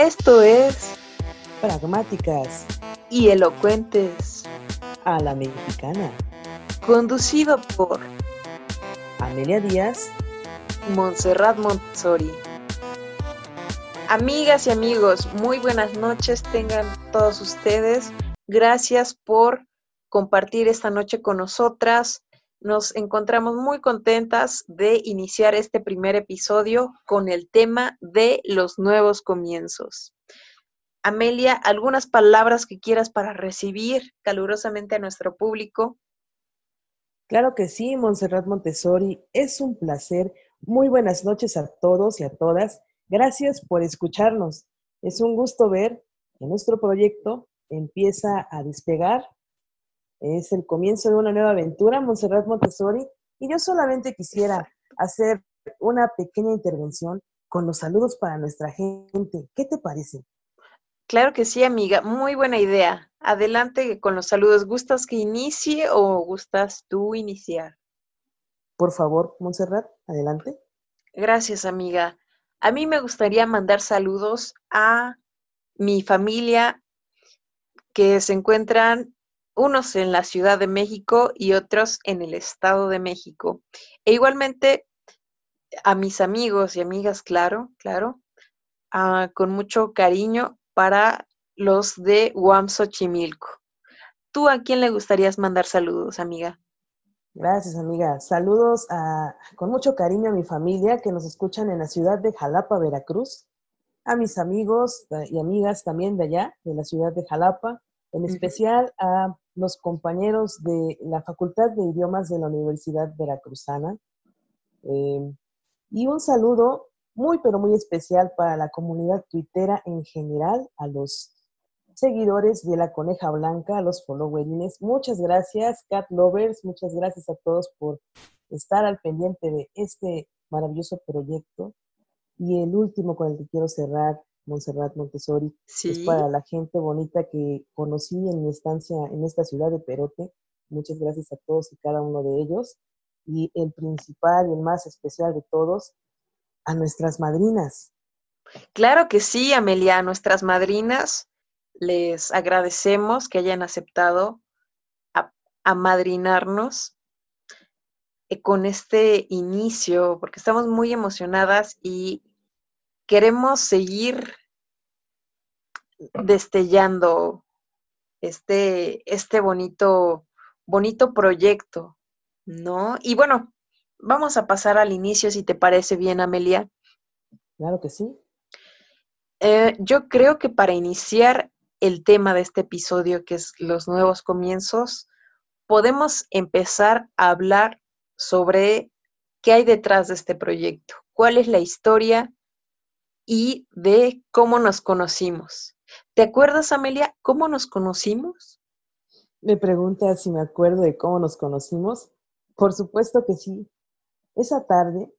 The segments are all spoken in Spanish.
Esto es Pragmáticas y elocuentes, a la mexicana. conducido por Amelia Díaz, Montserrat Montessori. Amigas y amigos, muy buenas noches tengan todos ustedes. Gracias por compartir esta noche con nosotras. Nos encontramos muy contentas de iniciar este primer episodio con el tema de los nuevos comienzos. Amelia, ¿algunas palabras que quieras para recibir calurosamente a nuestro público? Claro que sí, Montserrat Montessori. Es un placer. Muy buenas noches a todos y a todas. Gracias por escucharnos. Es un gusto ver que nuestro proyecto empieza a despegar. Es el comienzo de una nueva aventura, Montserrat Montessori. Y yo solamente quisiera hacer una pequeña intervención con los saludos para nuestra gente. ¿Qué te parece? Claro que sí, amiga. Muy buena idea. Adelante con los saludos. ¿Gustas que inicie o gustas tú iniciar? Por favor, Montserrat, adelante. Gracias, amiga. A mí me gustaría mandar saludos a mi familia que se encuentran unos en la Ciudad de México y otros en el Estado de México. E igualmente a mis amigos y amigas, claro, claro, ah, con mucho cariño para los de Xochimilco. ¿Tú a quién le gustarías mandar saludos, amiga? Gracias, amiga. Saludos con mucho cariño a mi familia que nos escuchan en la ciudad de Jalapa, Veracruz, a mis amigos y amigas también de allá, de la ciudad de Jalapa, en especial a los compañeros de la Facultad de Idiomas de la Universidad Veracruzana. Eh, y un saludo muy, pero muy especial para la comunidad tuitera en general, a los seguidores de la Coneja Blanca, a los followerines. Muchas gracias, Cat Lovers, muchas gracias a todos por estar al pendiente de este maravilloso proyecto. Y el último con el que quiero cerrar, Montserrat Montessori, es Sí. para la gente bonita que conocí en mi estancia en esta ciudad de Perote. Muchas gracias a todos y cada uno de ellos. Y el principal y el más especial de todos, a nuestras madrinas. Claro que sí, Amelia. A nuestras madrinas les agradecemos que hayan aceptado amadrinarnos eh, con este inicio, porque estamos muy emocionadas y queremos seguir destellando este, este bonito, bonito proyecto, ¿no? Y bueno, vamos a pasar al inicio, si te parece bien, Amelia. Claro que sí. Eh, yo creo que para iniciar el tema de este episodio, que es los nuevos comienzos, podemos empezar a hablar sobre qué hay detrás de este proyecto, cuál es la historia y de cómo nos conocimos. ¿Te acuerdas, Amelia, cómo nos conocimos? Me preguntas si me acuerdo de cómo nos conocimos. Por supuesto que sí. Esa tarde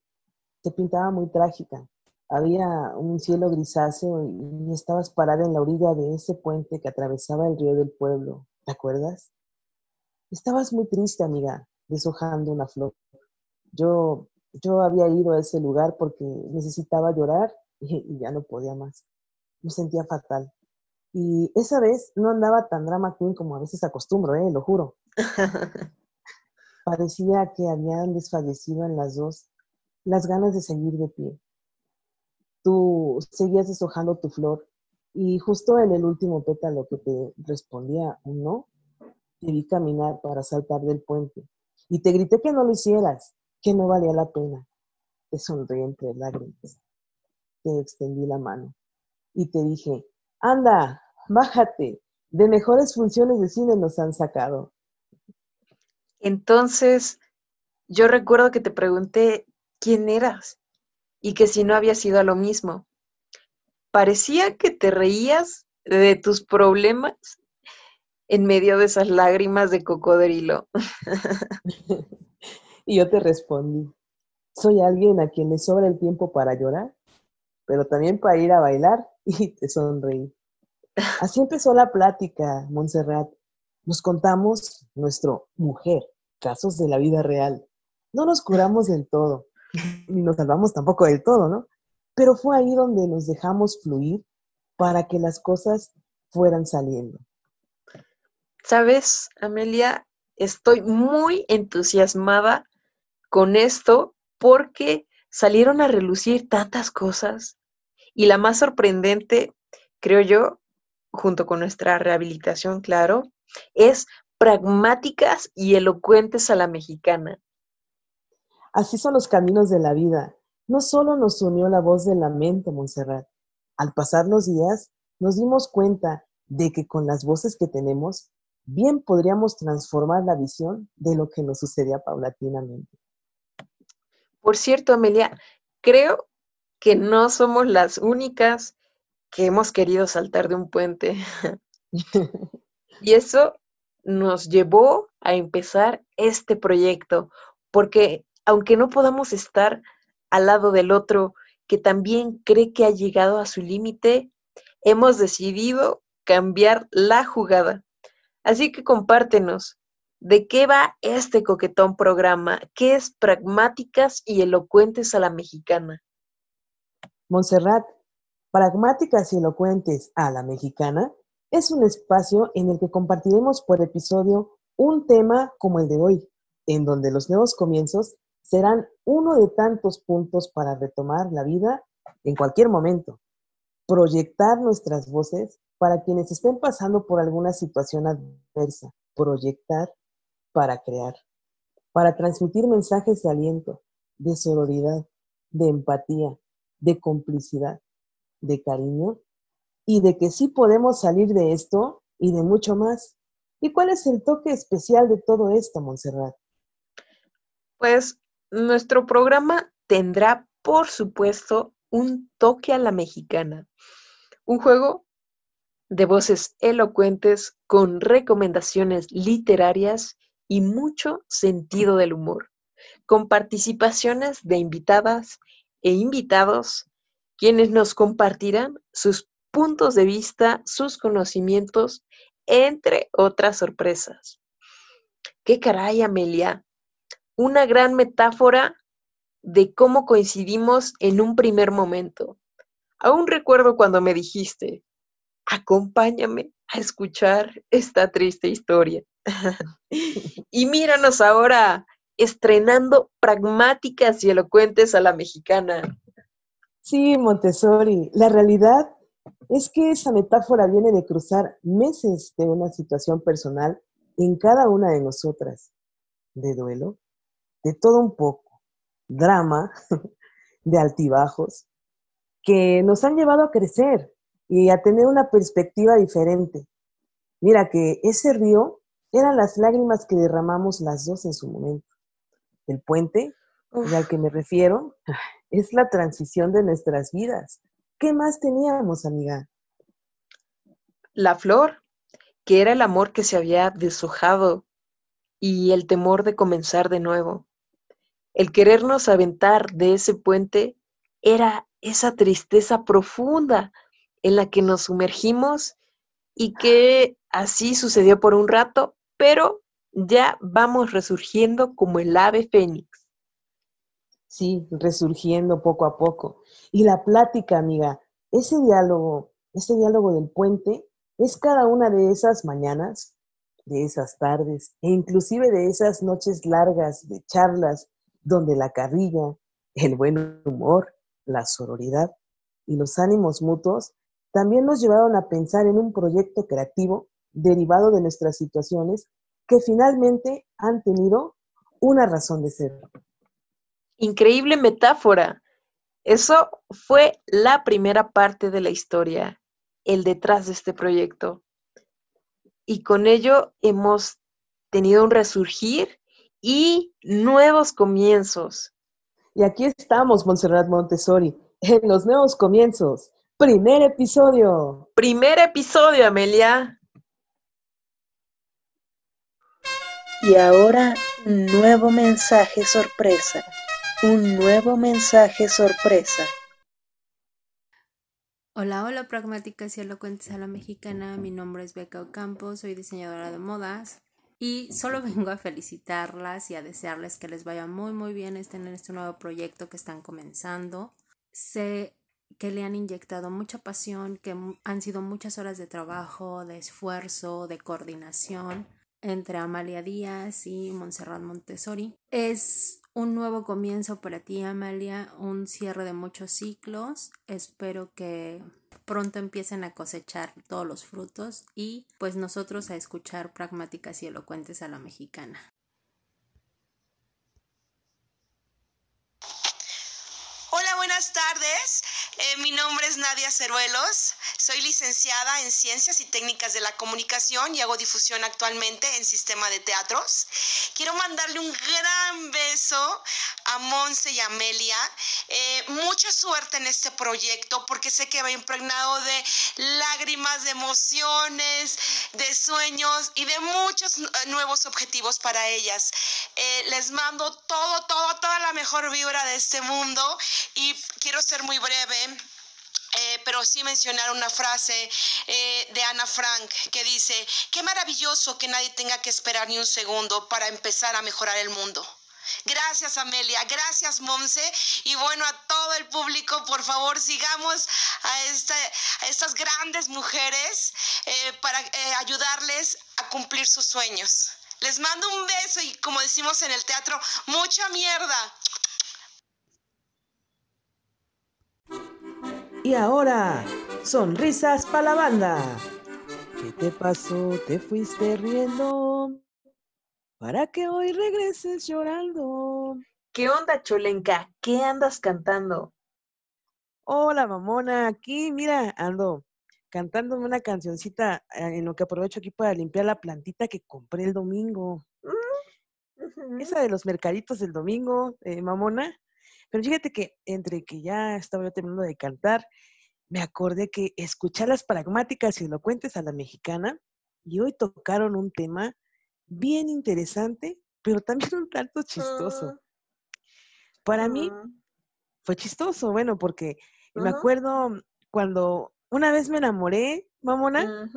se pintaba muy trágica. Había un cielo grisáceo y estabas parada en la orilla de ese puente que atravesaba el río del pueblo. ¿Te acuerdas? Estabas muy triste, amiga, deshojando una flor. Yo, yo había ido a ese lugar porque necesitaba llorar y ya no podía más. Me sentía fatal. Y esa vez no andaba tan drama queen como a veces acostumbro, eh, lo juro. Parecía que habían desfallecido en las dos las ganas de seguir de pie. Tú seguías deshojando tu flor y justo en el último pétalo que te respondía un no, te vi caminar para saltar del puente y te grité que no lo hicieras, que no valía la pena. Te sonreí entre lágrimas. Te extendí la mano y te dije, anda, bájate, de mejores funciones de cine nos han sacado. Entonces, yo recuerdo que te pregunté quién eras y que si no había sido a lo mismo. Parecía que te reías de tus problemas en medio de esas lágrimas de cocodrilo. y yo te respondí, soy alguien a quien le sobra el tiempo para llorar, pero también para ir a bailar y te sonreí. Así empezó la plática, Montserrat. Nos contamos nuestro mujer, casos de la vida real. No nos curamos del todo, ni nos salvamos tampoco del todo, ¿no? Pero fue ahí donde nos dejamos fluir para que las cosas fueran saliendo. Sabes, Amelia, estoy muy entusiasmada con esto porque salieron a relucir tantas cosas y la más sorprendente, creo yo, junto con nuestra rehabilitación, claro, es pragmáticas y elocuentes a la mexicana. Así son los caminos de la vida. No solo nos unió la voz de la mente, Montserrat. Al pasar los días, nos dimos cuenta de que con las voces que tenemos, bien podríamos transformar la visión de lo que nos sucedía paulatinamente. Por cierto, Amelia, creo que no somos las únicas que hemos querido saltar de un puente. y eso nos llevó a empezar este proyecto, porque aunque no podamos estar al lado del otro que también cree que ha llegado a su límite, hemos decidido cambiar la jugada. Así que compártenos, ¿de qué va este coquetón programa? ¿Qué es pragmáticas y elocuentes a la mexicana? Montserrat, pragmáticas y elocuentes a la mexicana es un espacio en el que compartiremos por episodio un tema como el de hoy, en donde los nuevos comienzos serán uno de tantos puntos para retomar la vida en cualquier momento. Proyectar nuestras voces para quienes estén pasando por alguna situación adversa. Proyectar para crear. Para transmitir mensajes de aliento, de sororidad, de empatía, de complicidad, de cariño y de que sí podemos salir de esto y de mucho más. ¿Y cuál es el toque especial de todo esto, Montserrat? Pues nuestro programa tendrá, por supuesto, un toque a la mexicana. Un juego de voces elocuentes con recomendaciones literarias y mucho sentido del humor, con participaciones de invitadas e invitados, quienes nos compartirán sus puntos de vista, sus conocimientos, entre otras sorpresas. ¿Qué caray, Amelia? Una gran metáfora de cómo coincidimos en un primer momento. Aún recuerdo cuando me dijiste, acompáñame a escuchar esta triste historia. y míranos ahora estrenando pragmáticas y elocuentes a la mexicana. Sí, Montessori, la realidad es que esa metáfora viene de cruzar meses de una situación personal en cada una de nosotras, de duelo, de todo un poco, drama, de altibajos, que nos han llevado a crecer y a tener una perspectiva diferente. Mira que ese río eran las lágrimas que derramamos las dos en su momento. El puente, al que me refiero, es la transición de nuestras vidas ¿Qué más teníamos, amiga? La flor, que era el amor que se había deshojado y el temor de comenzar de nuevo. El querernos aventar de ese puente era esa tristeza profunda en la que nos sumergimos y que así sucedió por un rato, pero ya vamos resurgiendo como el ave fénix. Sí, resurgiendo poco a poco. Y la plática, amiga, ese diálogo, ese diálogo del puente es cada una de esas mañanas, de esas tardes, e inclusive de esas noches largas de charlas donde la carrilla, el buen humor, la sororidad y los ánimos mutuos también nos llevaron a pensar en un proyecto creativo derivado de nuestras situaciones que finalmente han tenido una razón de ser. Increíble metáfora. Eso fue la primera parte de la historia, el detrás de este proyecto. Y con ello hemos tenido un resurgir y nuevos comienzos. Y aquí estamos, Montserrat Montessori, en los nuevos comienzos. Primer episodio. Primer episodio, Amelia. Y ahora, nuevo mensaje sorpresa. Un nuevo mensaje sorpresa. Hola, hola pragmáticas y elocuentes a la mexicana. Mi nombre es Beca Ocampo, soy diseñadora de modas y solo vengo a felicitarlas y a desearles que les vaya muy muy bien en este nuevo proyecto que están comenzando. Sé que le han inyectado mucha pasión, que han sido muchas horas de trabajo, de esfuerzo, de coordinación entre Amalia Díaz y Montserrat Montessori. Es un nuevo comienzo para ti, Amalia, un cierre de muchos ciclos. Espero que pronto empiecen a cosechar todos los frutos y pues nosotros a escuchar pragmáticas y elocuentes a la mexicana. Hola, buenas tardes. Eh, mi nombre es Nadia Ceruelos. Soy licenciada en Ciencias y Técnicas de la Comunicación y hago difusión actualmente en Sistema de Teatros. Quiero mandarle un gran beso a Monse y Amelia. Eh, mucha suerte en este proyecto porque sé que va impregnado de lágrimas, de emociones, de sueños y de muchos nuevos objetivos para ellas. Eh, les mando todo, todo, toda la mejor vibra de este mundo y quiero ser muy breve. Eh, pero sí mencionar una frase eh, de Ana Frank que dice, qué maravilloso que nadie tenga que esperar ni un segundo para empezar a mejorar el mundo. Gracias Amelia, gracias Monse y bueno a todo el público, por favor sigamos a, estas grandes mujeres eh, para ayudarles a cumplir sus sueños. Les mando un beso y como decimos en el teatro, mucha mierda. Y ahora, sonrisas para la banda. ¿Qué te pasó? ¿Te fuiste riendo? Para que hoy regreses llorando. ¿Qué onda, Cholenca? ¿Qué andas cantando? Hola, mamona. Aquí, mira, ando cantándome una cancioncita eh, en lo que aprovecho aquí para limpiar la plantita que compré el domingo. Mm, Esa de los mercaditos del domingo, eh, mamona. Pero fíjate que entre que ya estaba yo terminando de cantar, me acordé que escuchar las pragmáticas y elocuentes a la mexicana y hoy tocaron un tema bien interesante, pero también un tanto chistoso. Ah. Para mí fue chistoso, bueno, porque me acuerdo cuando una vez me enamoré, mamona,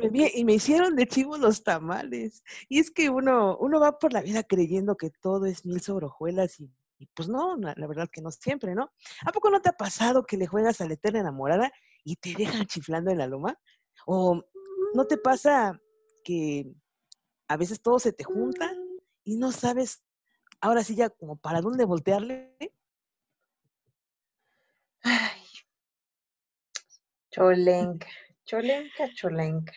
Y, me, y, me, hicieron de chivo los tamales. Y es que uno, uno va por la vida creyendo que todo es mil sobrejuelas y y pues no, la, verdad que no siempre, ¿no? ¿A poco no te ha pasado que le juegas a la eterna enamorada y te dejan chiflando en la loma? ¿O no te pasa que a veces todo se te junta y no sabes ahora sí ya como para dónde voltearle? Ay, cholenca, cholenca, cholenca.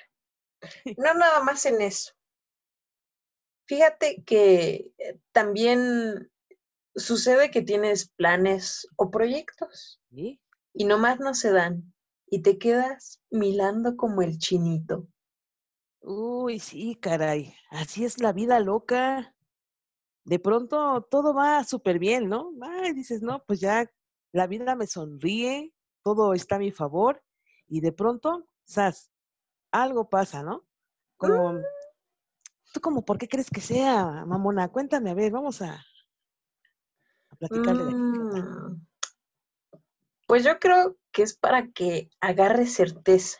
No nada más en eso. Fíjate que eh, también sucede que tienes planes o proyectos y nomás no se dan y te quedas milando como el chinito. Uy, sí, caray, así es la vida loca. De pronto todo va súper bien, ¿no? Ay, dices, no, pues ya la vida me sonríe, todo está a mi favor y de pronto, sas, algo pasa, ¿no? Como, mm. ¿tú como por qué crees que sea, mamona? Cuéntame, a ver, vamos a, Mm. Pues yo creo que es para que agarre certeza,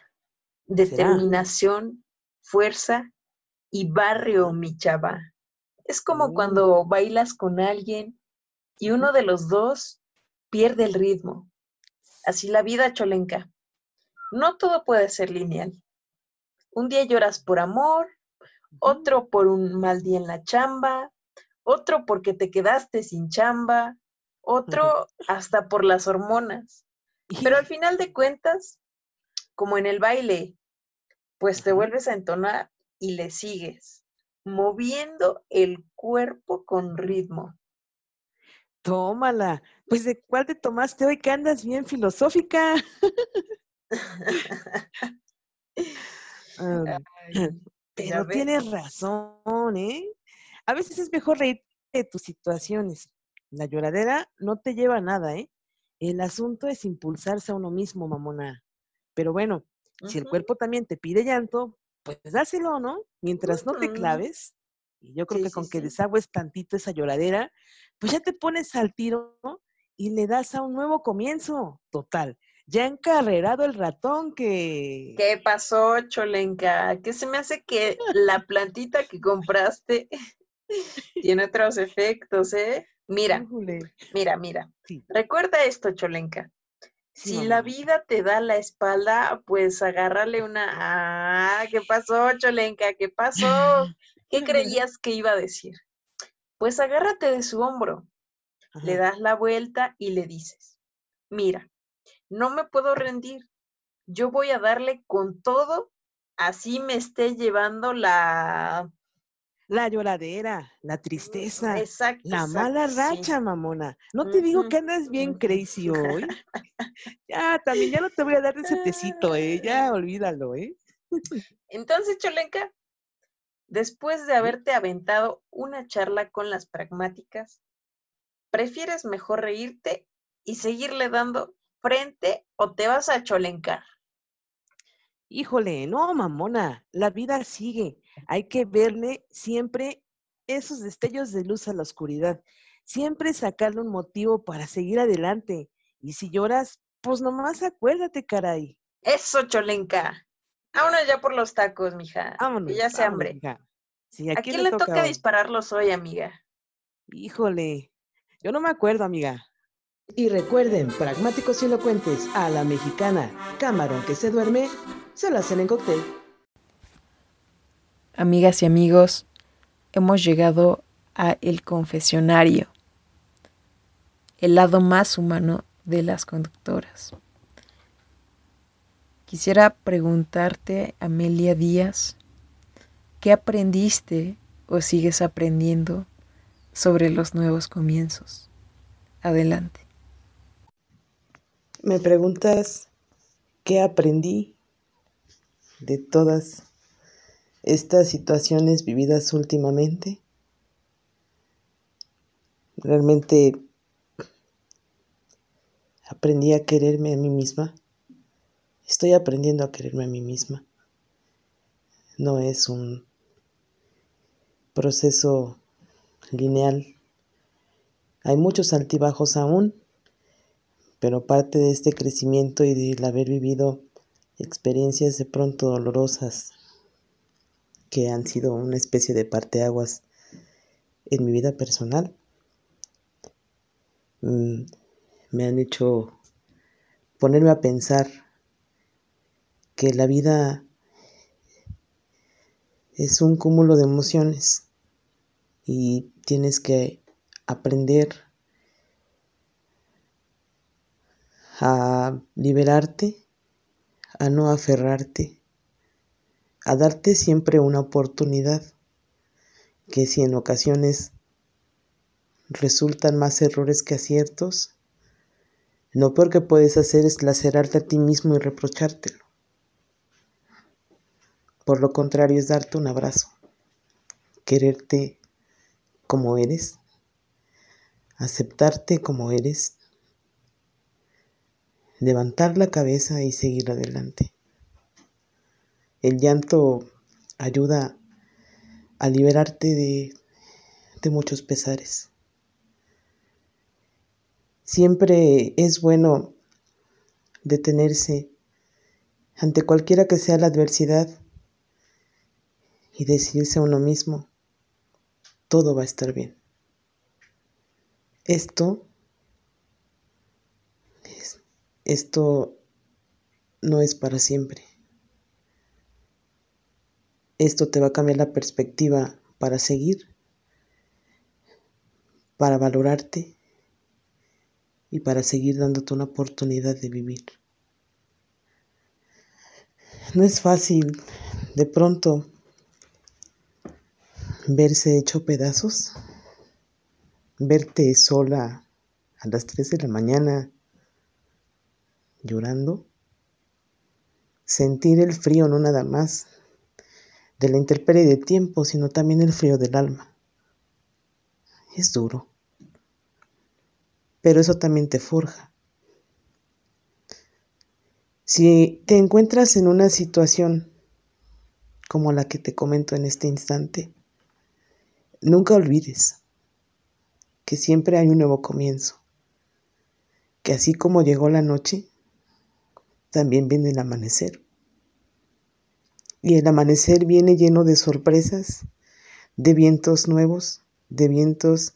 determinación, fuerza y barrio, mi chava. Es como oh. cuando bailas con alguien y uno de los dos pierde el ritmo. Así la vida cholenca. No todo puede ser lineal. Un día lloras por amor, otro por un mal día en la chamba, otro porque te quedaste sin chamba, otro hasta por las hormonas. Pero al final de cuentas, como en el baile, pues te vuelves a entonar y le sigues, moviendo el cuerpo con ritmo. Tómala. Pues de cuál te tomaste hoy que andas bien filosófica. pero tienes razón, ¿eh? A veces es mejor reír de tus situaciones. La lloradera no te lleva a nada, ¿eh? El asunto es impulsarse a uno mismo, mamona. Pero bueno, si el cuerpo también te pide llanto, pues dáselo, ¿no? Mientras no te claves, y yo creo que con que desagües tantito esa lloradera, pues ya te pones al tiro y le das a un nuevo comienzo. Total, ya encarrerado el ratón que... ¿Qué pasó, Cholenca? ¿Qué se me hace que la plantita que compraste tiene otros efectos, ¿eh? Mira, mira, mira. Recuerda esto, Cholenca. si la vida te da la espalda, pues agárrale una. Ah, ¿qué pasó, Cholenka? ¿Qué pasó? ¿Qué creías que iba a decir? Pues agárrate de su hombro, le das la vuelta y le dices: Mira, no me puedo rendir. Yo voy a darle con todo, así me esté llevando la la lloradera, la tristeza, la mala racha, mamona. No te digo que andas bien crazy hoy. ya, también ya no te voy a dar ese tecito, ¿eh? Ya, olvídalo, ¿eh? Entonces, Cholenka, después de haberte aventado una charla con las pragmáticas, ¿prefieres mejor reírte y seguirle dando frente o te vas a cholencar? Híjole, no, mamona, la vida sigue. Hay que verle siempre esos destellos de luz a la oscuridad. Siempre sacarle un motivo para seguir adelante. Y si lloras, pues nomás acuérdate, caray. Eso, Cholenca. Vámonos ya por los tacos, mija. Vámonos. Que ya se hambre. ¿A quién le, toca, toca dispararlos hoy, amiga? Híjole, yo no me acuerdo, amiga. Y recuerden, pragmáticos y elocuentes, a la mexicana, camarón que se duerme, se lo hacen en cóctel. Amigas y amigos, hemos llegado a el confesionario, el lado más humano de las conductoras. Quisiera preguntarte, Amelia Díaz, ¿qué aprendiste o sigues aprendiendo sobre los nuevos comienzos? Adelante. Me preguntas qué aprendí de todas estas situaciones vividas últimamente. Realmente aprendí a quererme a mí misma. Estoy aprendiendo a quererme a mí misma. No es un proceso lineal. Hay muchos altibajos aún, pero parte de este crecimiento y del haber vivido experiencias de pronto dolorosas que han sido una especie de parteaguas en mi vida personal. Mm, me han hecho ponerme a pensar que la vida es un cúmulo de emociones y tienes que aprender a liberarte a no aferrarte, a darte siempre una oportunidad, que si en ocasiones resultan más errores que aciertos, lo peor que puedes hacer es lacerarte a ti mismo y reprochártelo. Por lo contrario es darte un abrazo, quererte como eres, aceptarte como eres levantar la cabeza y seguir adelante. El llanto ayuda a liberarte de, muchos pesares. Siempre es bueno detenerse ante cualquiera que sea la adversidad y decirse a uno mismo, todo va a estar bien. Esto esto no es para siempre. Esto te va a cambiar la perspectiva para seguir, para valorarte y para seguir dándote una oportunidad de vivir. No es fácil de pronto verse hecho pedazos, verte sola a las 3 de la mañana llorando, sentir el frío no nada más de la intemperie de tiempo, sino también el frío del alma. Es duro, pero eso también te forja. Si te encuentras en una situación como la que te comento en este instante, nunca olvides que siempre hay un nuevo comienzo, que así como llegó la noche, también viene el amanecer. Y el amanecer viene lleno de sorpresas, de vientos nuevos, de vientos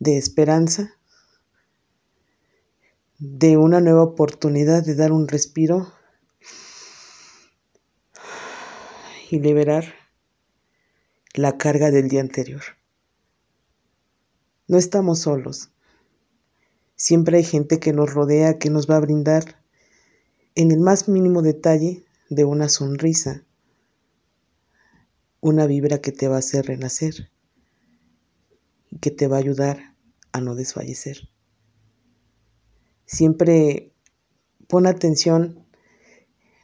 de esperanza, de una nueva oportunidad de dar un respiro y liberar la carga del día anterior. No estamos solos. Siempre hay gente que nos rodea, que nos va a brindar en el más mínimo detalle de una sonrisa, una vibra que te va a hacer renacer y que te va a ayudar a no desfallecer. Siempre pon atención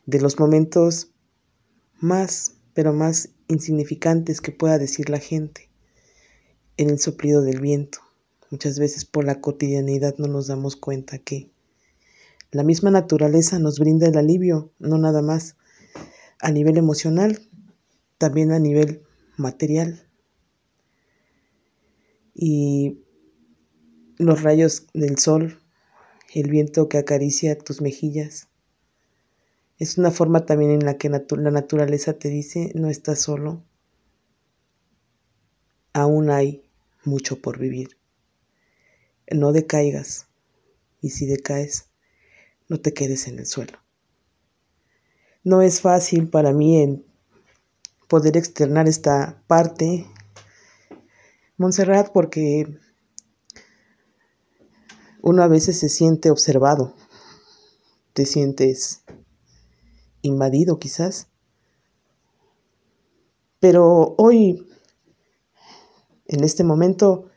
de los momentos más, pero más insignificantes que pueda decir la gente en el soplido del viento. Muchas veces por la cotidianidad no nos damos cuenta que la misma naturaleza nos brinda el alivio, no nada más a nivel emocional, también a nivel material. Y los rayos del sol, el viento que acaricia tus mejillas, es una forma también en la que la naturaleza te dice, no estás solo, aún hay mucho por vivir. No decaigas y si decaes, no te quedes en el suelo. No es fácil para mí en poder externar esta parte, Montserrat, porque uno a veces se siente observado, te sientes invadido quizás. Pero hoy, en este momento,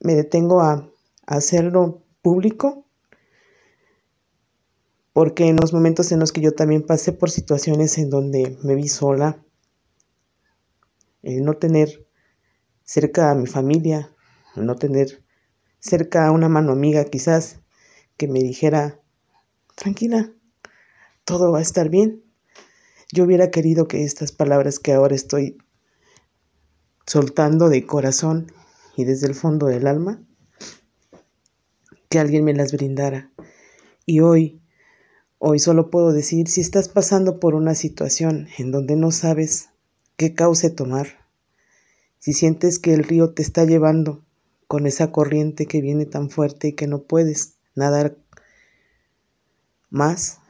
me detengo a, hacerlo público porque en los momentos en los que yo también pasé por situaciones en donde me vi sola, el no tener cerca a mi familia, no tener cerca a una mano amiga quizás que me dijera, tranquila, todo va a estar bien. Yo hubiera querido que estas palabras que ahora estoy soltando de corazón y desde el fondo del alma, que alguien me las brindara. Y hoy, hoy solo puedo decir, si estás pasando por una situación en donde no sabes qué cauce tomar, si sientes que el río te está llevando con esa corriente que viene tan fuerte y que no puedes nadar más,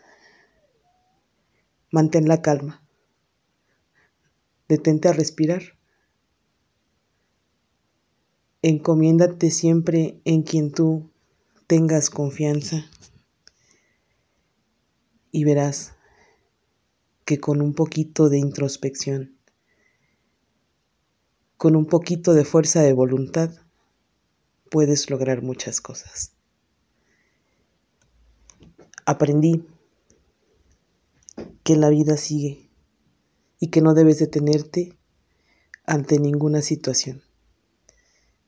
Mantén la calma. Detente a respirar. Encomiéndate siempre en quien tú tengas confianza y verás que con un poquito de introspección, con un poquito de fuerza de voluntad, puedes lograr muchas cosas. Aprendí que la vida sigue y que no debes detenerte ante ninguna situación,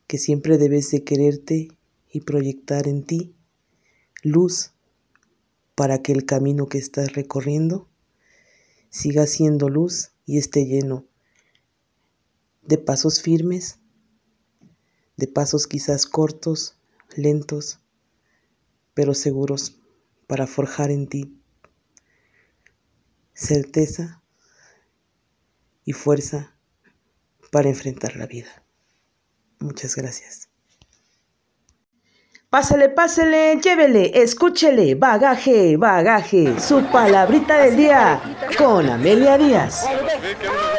que siempre debes de quererte y proyectar en ti luz para que el camino que estás recorriendo siga siendo luz y esté lleno de pasos firmes, de pasos quizás cortos, lentos, pero seguros para forjar en ti certeza y fuerza para enfrentar la vida. Muchas gracias. Pásele, pásele, llévele, escúchele, bagaje, bagaje, su palabrita del día con Amelia Díaz.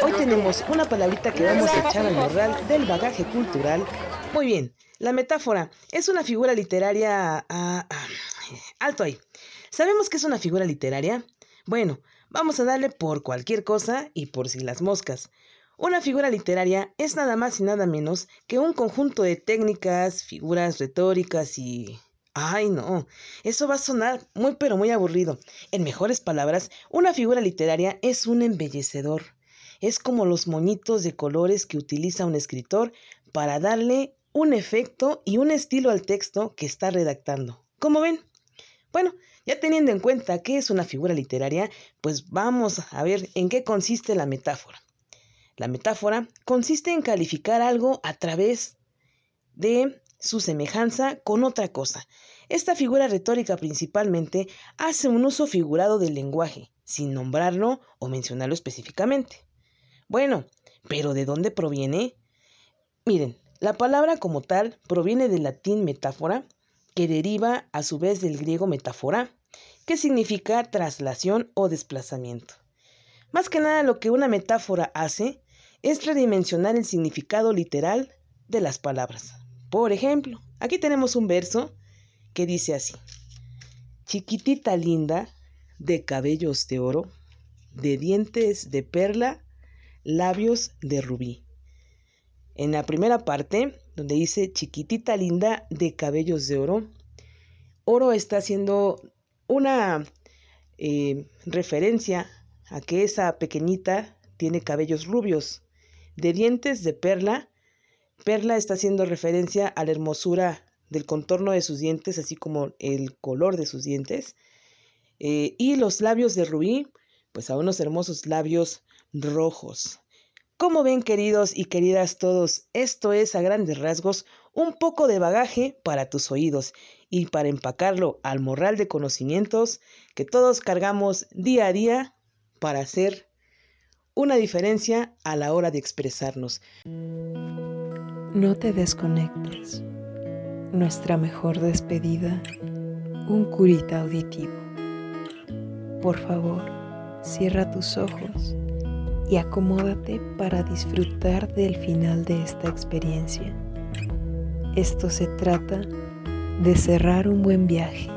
Hoy tenemos una palabrita que vamos a echar al morral del bagaje cultural. Muy bien, la metáfora es una figura literaria... Ah, ah, alto ahí. ¿Sabemos que es una figura literaria? Bueno, Vamos a darle por cualquier cosa y por si las moscas. Una figura literaria es nada más y nada menos que un conjunto de técnicas, figuras retóricas y... Ay, no, eso va a sonar muy pero muy aburrido. En mejores palabras, una figura literaria es un embellecedor. Es como los moñitos de colores que utiliza un escritor para darle un efecto y un estilo al texto que está redactando. ¿Cómo ven? Bueno, ya teniendo en cuenta qué es una figura literaria, pues vamos a ver en qué consiste la metáfora. La metáfora consiste en calificar algo a través de su semejanza con otra cosa. Esta figura retórica principalmente hace un uso figurado del lenguaje, sin nombrarlo o mencionarlo específicamente. Bueno, pero ¿de dónde proviene? Miren, la palabra como tal proviene del latín metáfora, que deriva a su vez del griego metáfora, que significa traslación o desplazamiento. Más que nada lo que una metáfora hace es redimensionar el significado literal de las palabras. Por ejemplo, aquí tenemos un verso que dice así, chiquitita linda, de cabellos de oro, de dientes de perla, labios de rubí. En la primera parte, donde dice chiquitita linda de cabellos de oro, oro está haciendo una eh, referencia a que esa pequeñita tiene cabellos rubios. De dientes de perla, perla está haciendo referencia a la hermosura del contorno de sus dientes, así como el color de sus dientes. Eh, y los labios de rubí, pues a unos hermosos labios rojos. Como ven, queridos y queridas todos, esto es a grandes rasgos un poco de bagaje para tus oídos y para empacarlo al morral de conocimientos que todos cargamos día a día para hacer una diferencia a la hora de expresarnos. No te desconectes. Nuestra mejor despedida, un curita auditivo. Por favor, cierra tus ojos y acomódate para disfrutar del final de esta experiencia. Esto se trata de cerrar un buen viaje.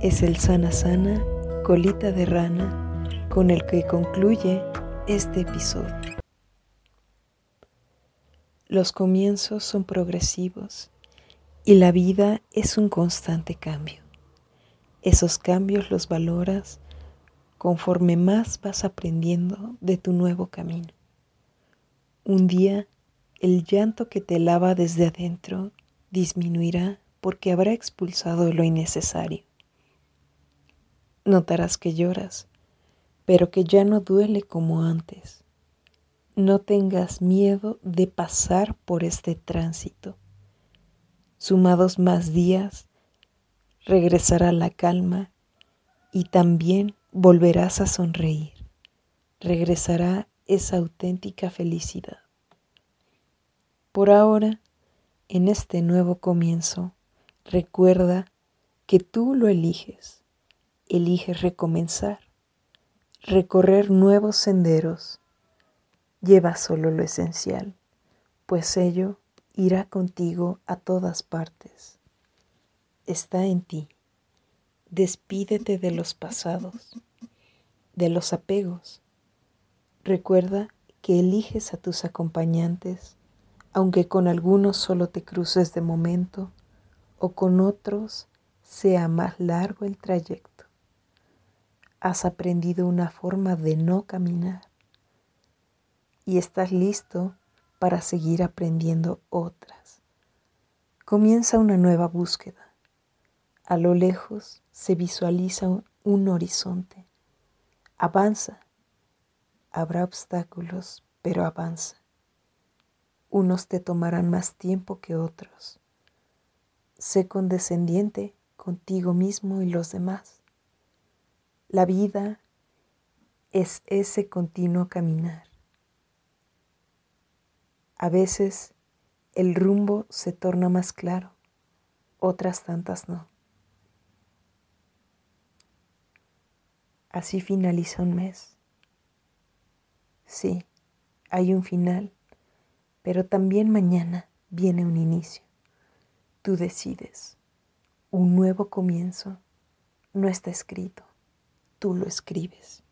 Es el sana sana, colita de rana, con el que concluye este episodio. Los comienzos son progresivos y la vida es un constante cambio. Esos cambios los valoras conforme más vas aprendiendo de tu nuevo camino. Un día el llanto que te lava desde adentro disminuirá porque habrá expulsado lo innecesario. Notarás que lloras, pero que ya no duele como antes. No tengas miedo de pasar por este tránsito. Sumados más días, regresará la calma y también volverás a sonreír, regresará esa auténtica felicidad. Por ahora, en este nuevo comienzo, recuerda que tú lo eliges, eliges recomenzar, recorrer nuevos senderos, lleva solo lo esencial, pues ello irá contigo a todas partes. Está en ti. Despídete de los pasados, de los apegos. Recuerda que eliges a tus acompañantes, aunque con algunos solo te cruces de momento o con otros sea más largo el trayecto. Has aprendido una forma de no caminar y estás listo para seguir aprendiendo otras. Comienza una nueva búsqueda. A lo lejos se visualiza un horizonte. Avanza. Habrá obstáculos, pero avanza. Unos te tomarán más tiempo que otros. Sé condescendiente contigo mismo y los demás. La vida es ese continuo caminar. A veces el rumbo se torna más claro, otras tantas no. Así finaliza un mes. Sí, hay un final, pero también mañana viene un inicio. Tú decides. Un nuevo comienzo no está escrito, tú lo escribes.